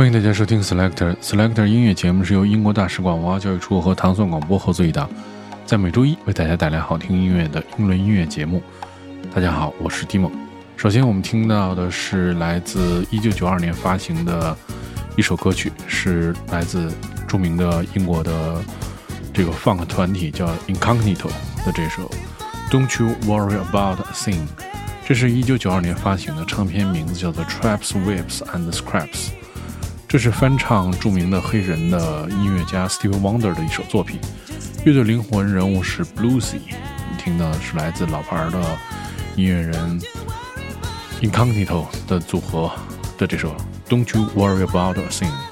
欢迎大家收听 Selector Selector 音乐节目，是由英国大使馆文化教育处和唐宋广播合作一档，在每周一为大家带来好听音乐的英伦音乐节目。大家好，我是 Timo。首先，我们听到的是来自1992年发行的一首歌曲，是来自著名的英国的这个 funk 团体叫 Incognito 的这首 Don't You Worry About a Thing。这是一九九二年发行的唱片，名字叫做 Traps, Whips and Scraps。这是翻唱著名的黑人的音乐家 Steve Wonder 的一首作品。乐队灵魂人物是 Bluesy。你听的是来自老牌的音乐人 Incognito 的组合的这首 Don't You Worry About a Thing。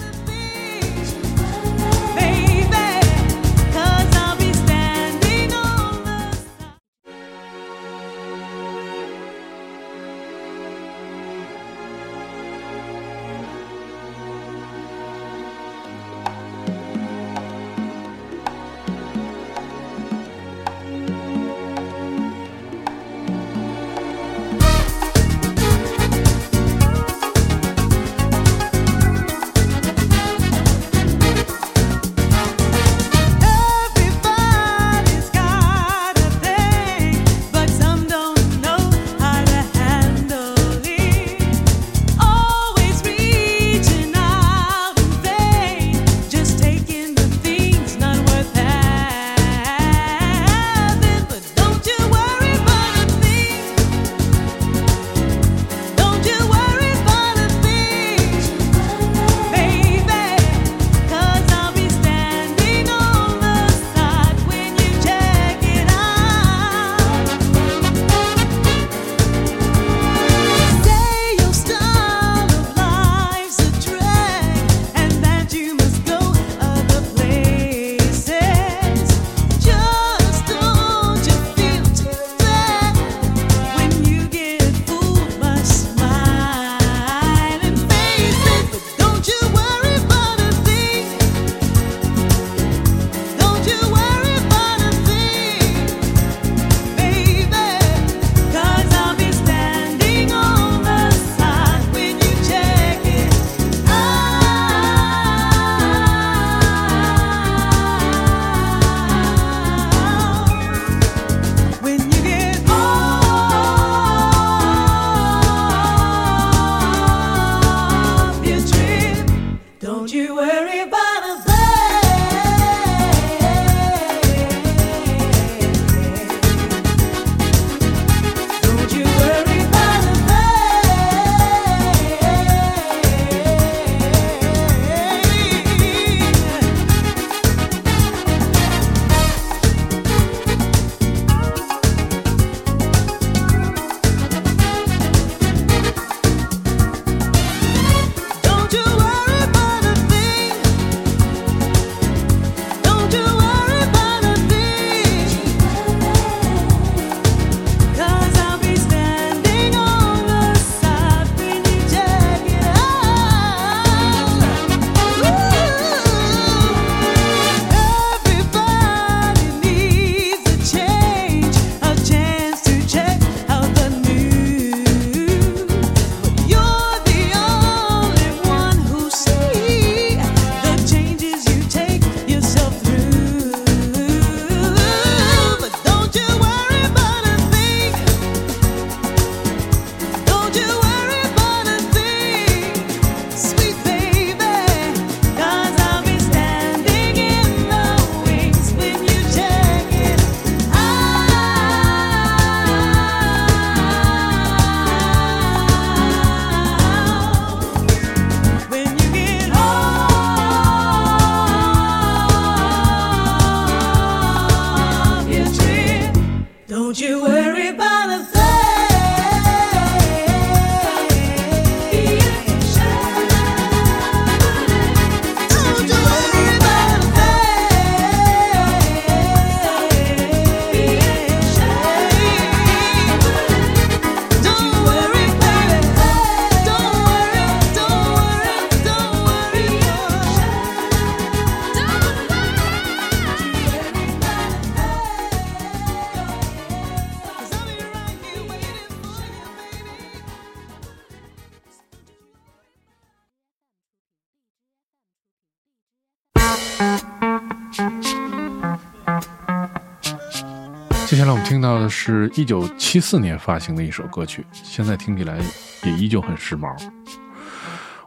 到的是一九七四年发行的一首歌曲，现在听起来也依旧很时髦。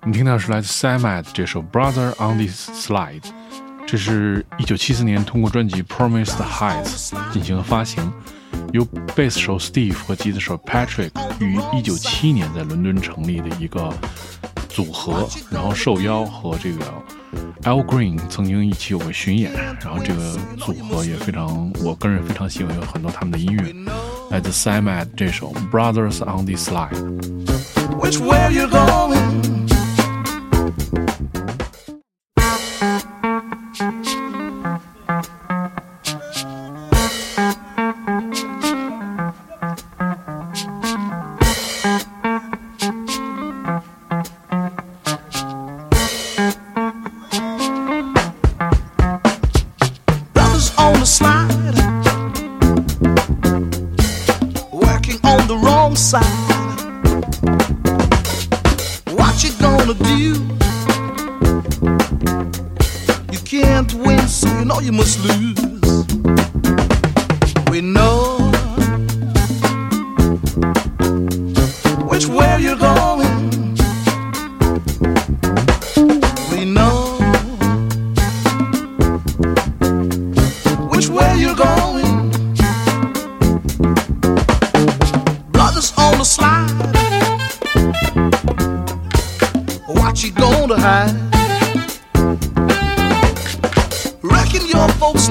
我们听到是来自 Sam a d 这首《Brother on This Slide》，这是一九七四年通过专辑《Promised Heights》进行了发行，由贝斯手 Steve 和吉他手 Patrick 于一九七年在伦敦成立的一个组合，然后受邀和这个。Al Green 曾经一起有过巡演，然后这个组合也非常，我个人非常喜欢，有很多他们的音乐。来自 Sam a d 这首《Brothers on This Line》。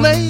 接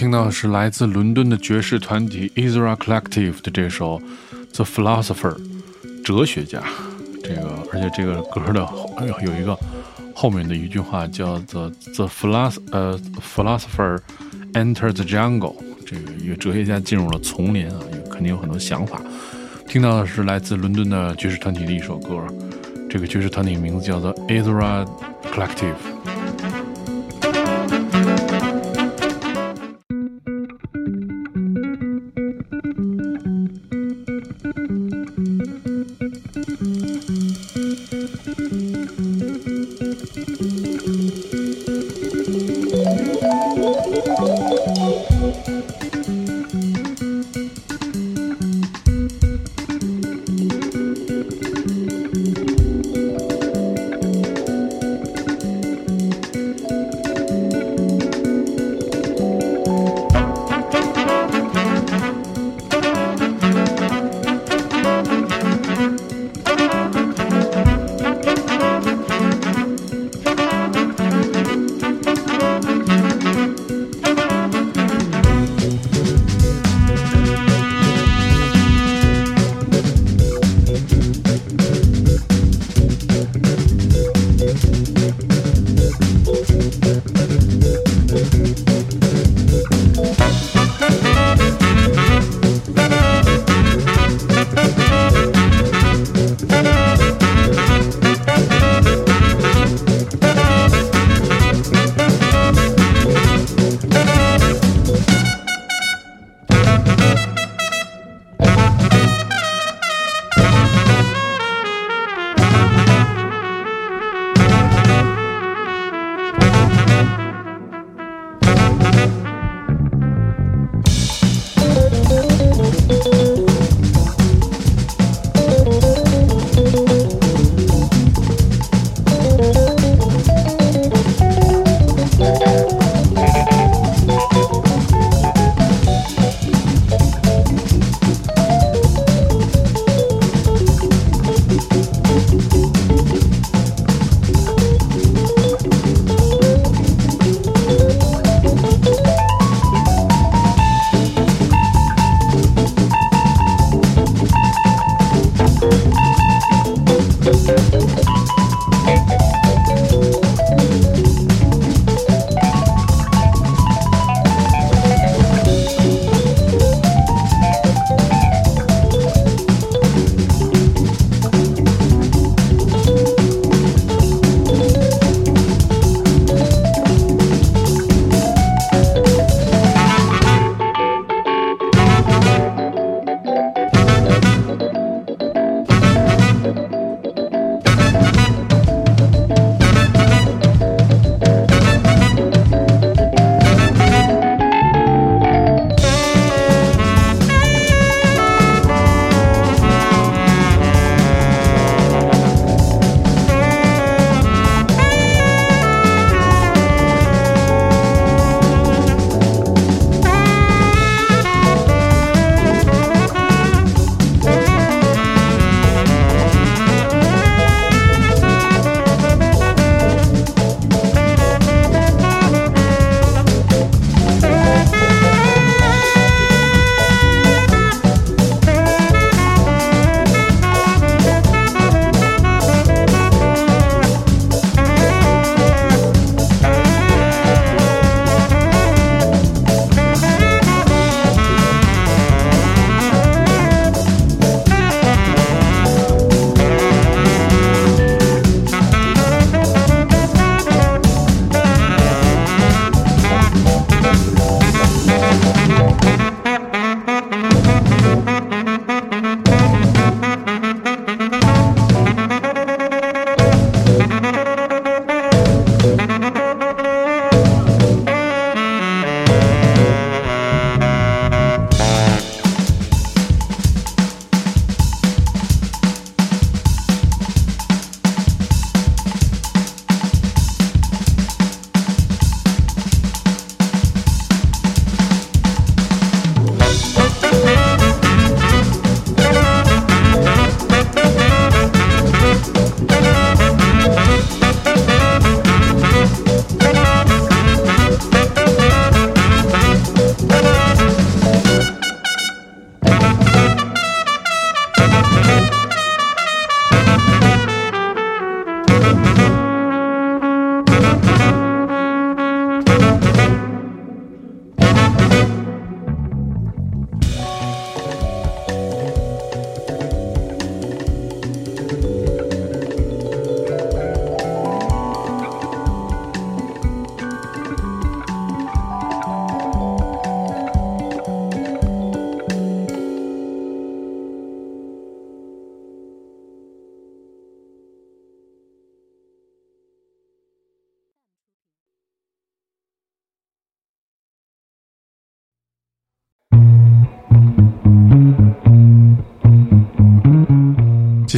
听到的是来自伦敦的爵士团体 Ezra Collective 的这首 The Philosopher，哲学家。这个，而且这个歌的有一个后面的一句话叫做 The Philos 呃 Philosopher Enter the Jungle，这个一个哲学家进入了丛林啊，肯定有很多想法。听到的是来自伦敦的爵士团体的一首歌，这个爵士团体名字叫做 Ezra Collective。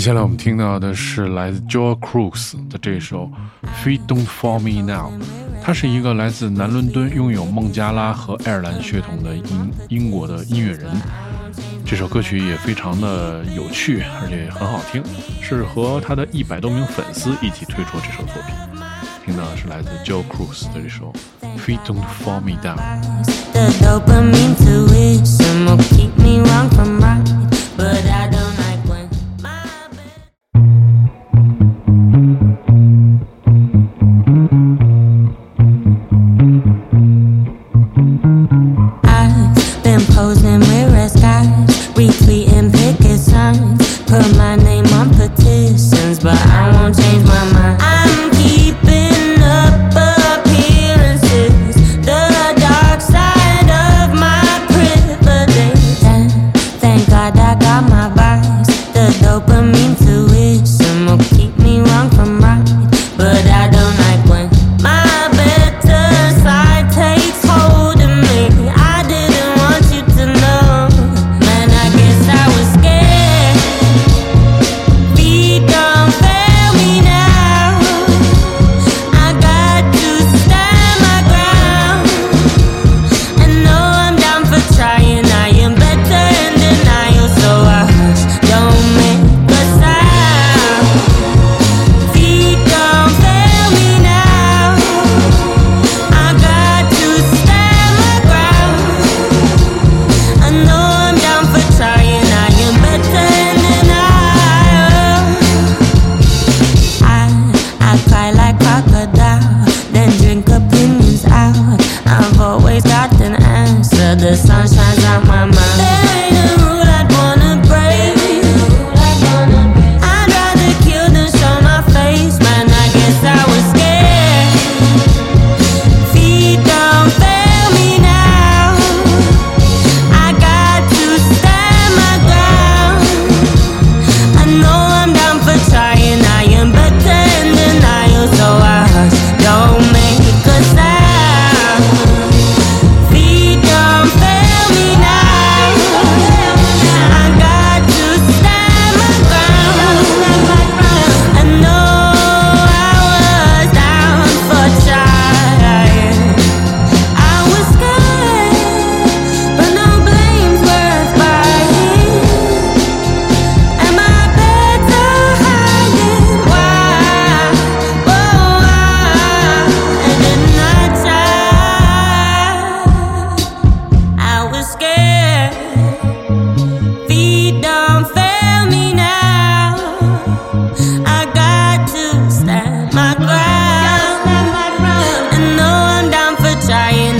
接下来我们听到的是来自 Joe Cruz 的这首《Feet Don't Fall Me Now》，他是一个来自南伦敦、拥有孟加拉和爱尔兰血统的英英国的音乐人。这首歌曲也非常的有趣，而且很好听，是和他的一百多名粉丝一起推出这首作品。听到的是来自 Joe Cruz 的这首《Feet Don't Fall Me Down》。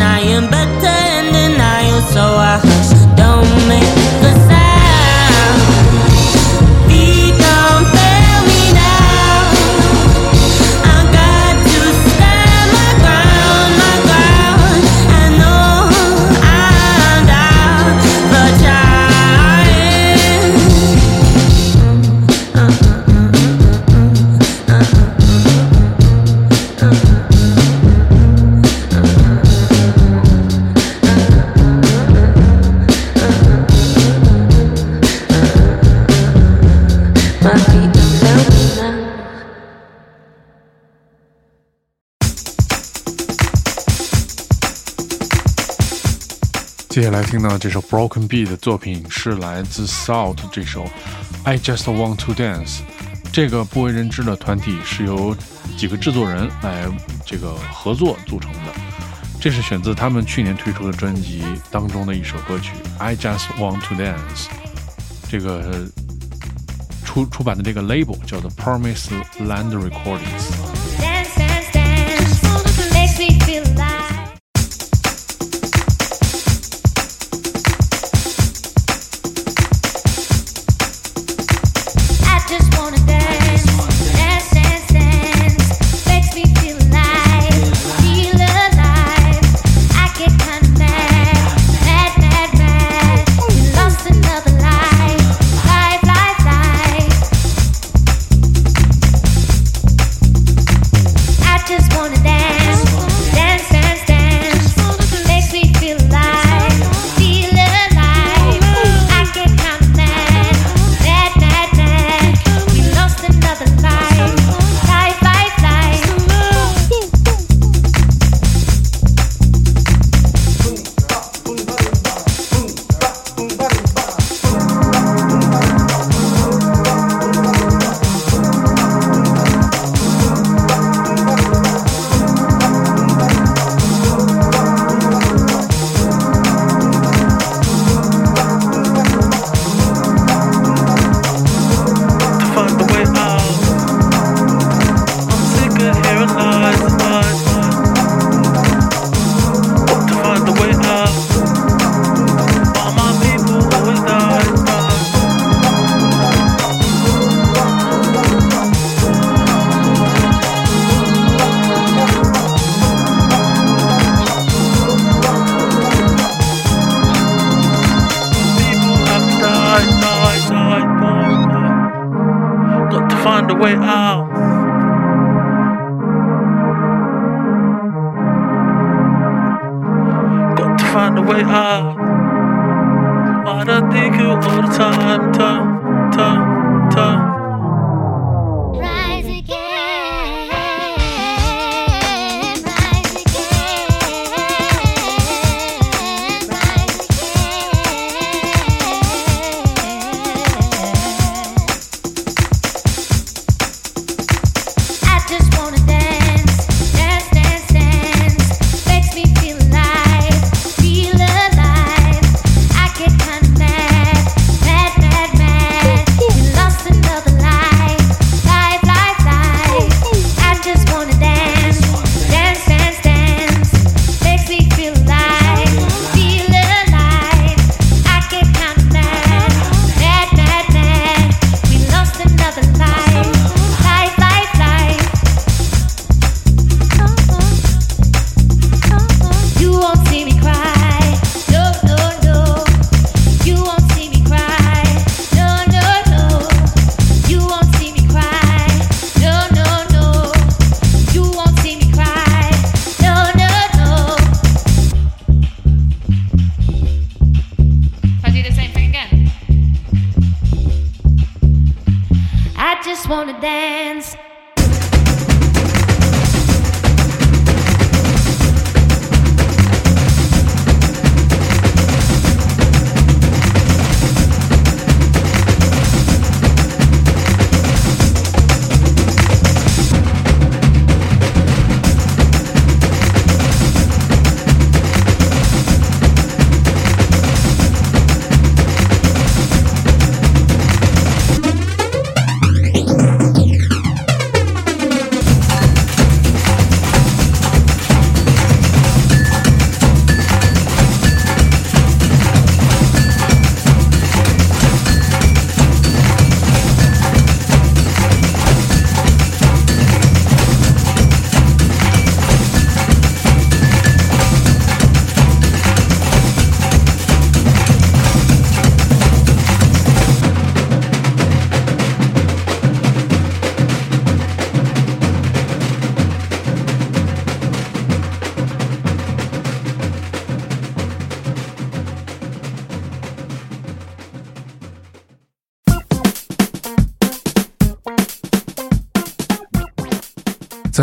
denying, but denial, So I hush, don't make. 接下来听到这首 Broken B 的作品是来自 Salt 这首 I Just Want to Dance。这个不为人知的团体是由几个制作人来这个合作组成的。这是选自他们去年推出的专辑当中的一首歌曲 I Just Want to Dance。这个出出版的这个 label 叫做 Promise Land Recordings。Way out. Got to find a way out. Why do I think you all the time, time, time, time?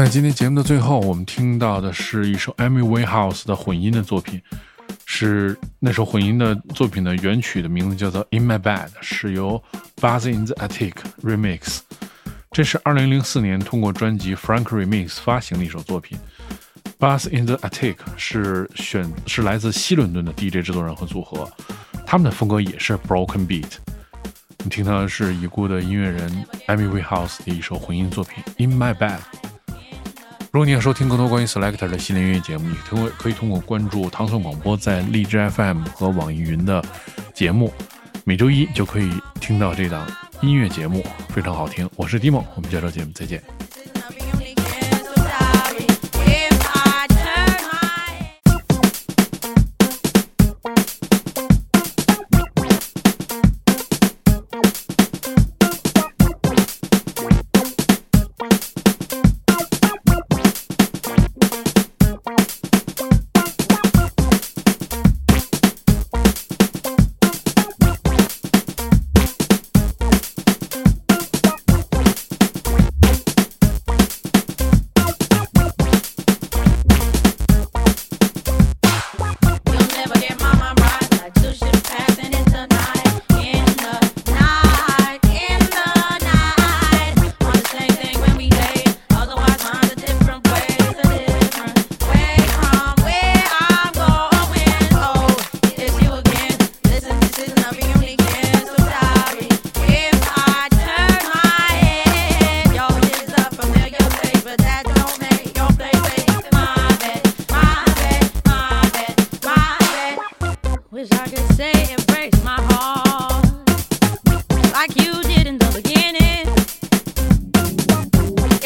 今天节目的最后，我们听到的是一首 Amy Winehouse 的混音的作品，是那首混音的作品的原曲的名字叫做《In My Bed》，是由 Buzz in the Attic remix。这是2004年通过专辑 Frank Remix 发行的一首作品。Buzz in the Attic 是选是来自西伦敦的 DJ 制作人和组合，他们的风格也是 Broken Beat。你听到的是已故的音乐人 Amy Winehouse 的一首混音作品《In My Bed》。如果你想收听更多关于 Selector 的系列音乐节目，你通过可以通过关注唐宋广播在荔枝 FM 和网易云的节目，每周一就可以听到这档音乐节目，非常好听。我是 Dimo，我们下周节目再见。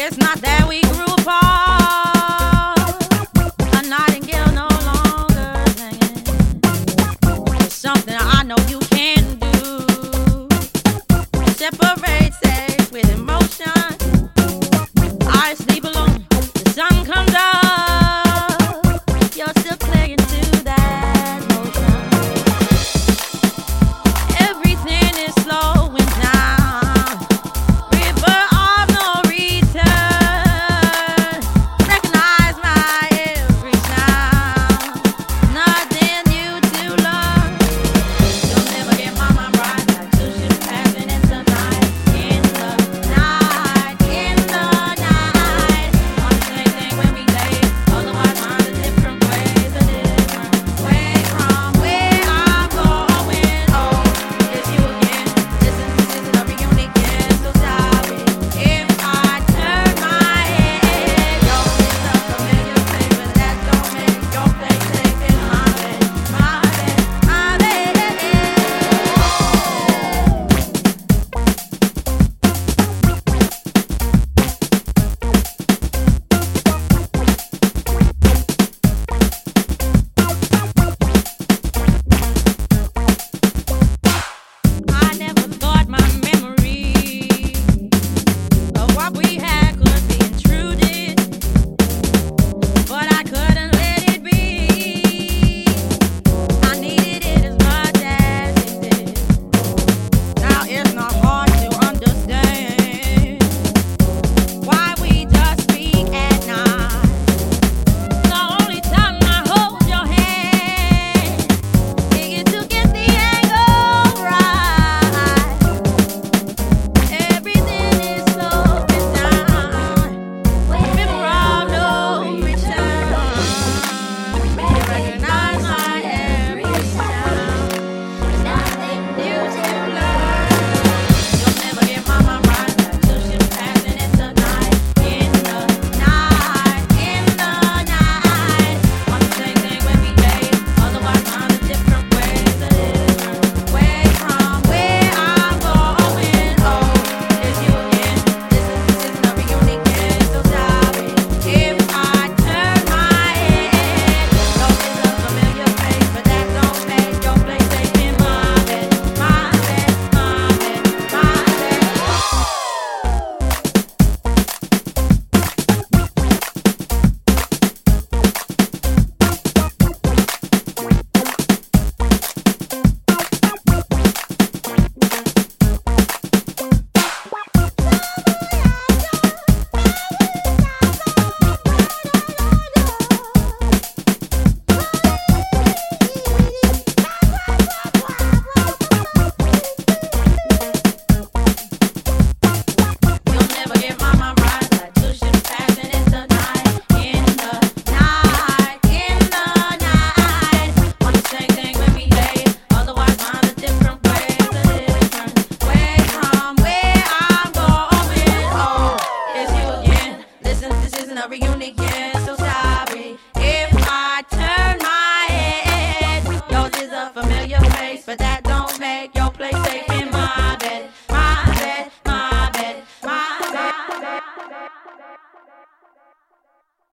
It's not that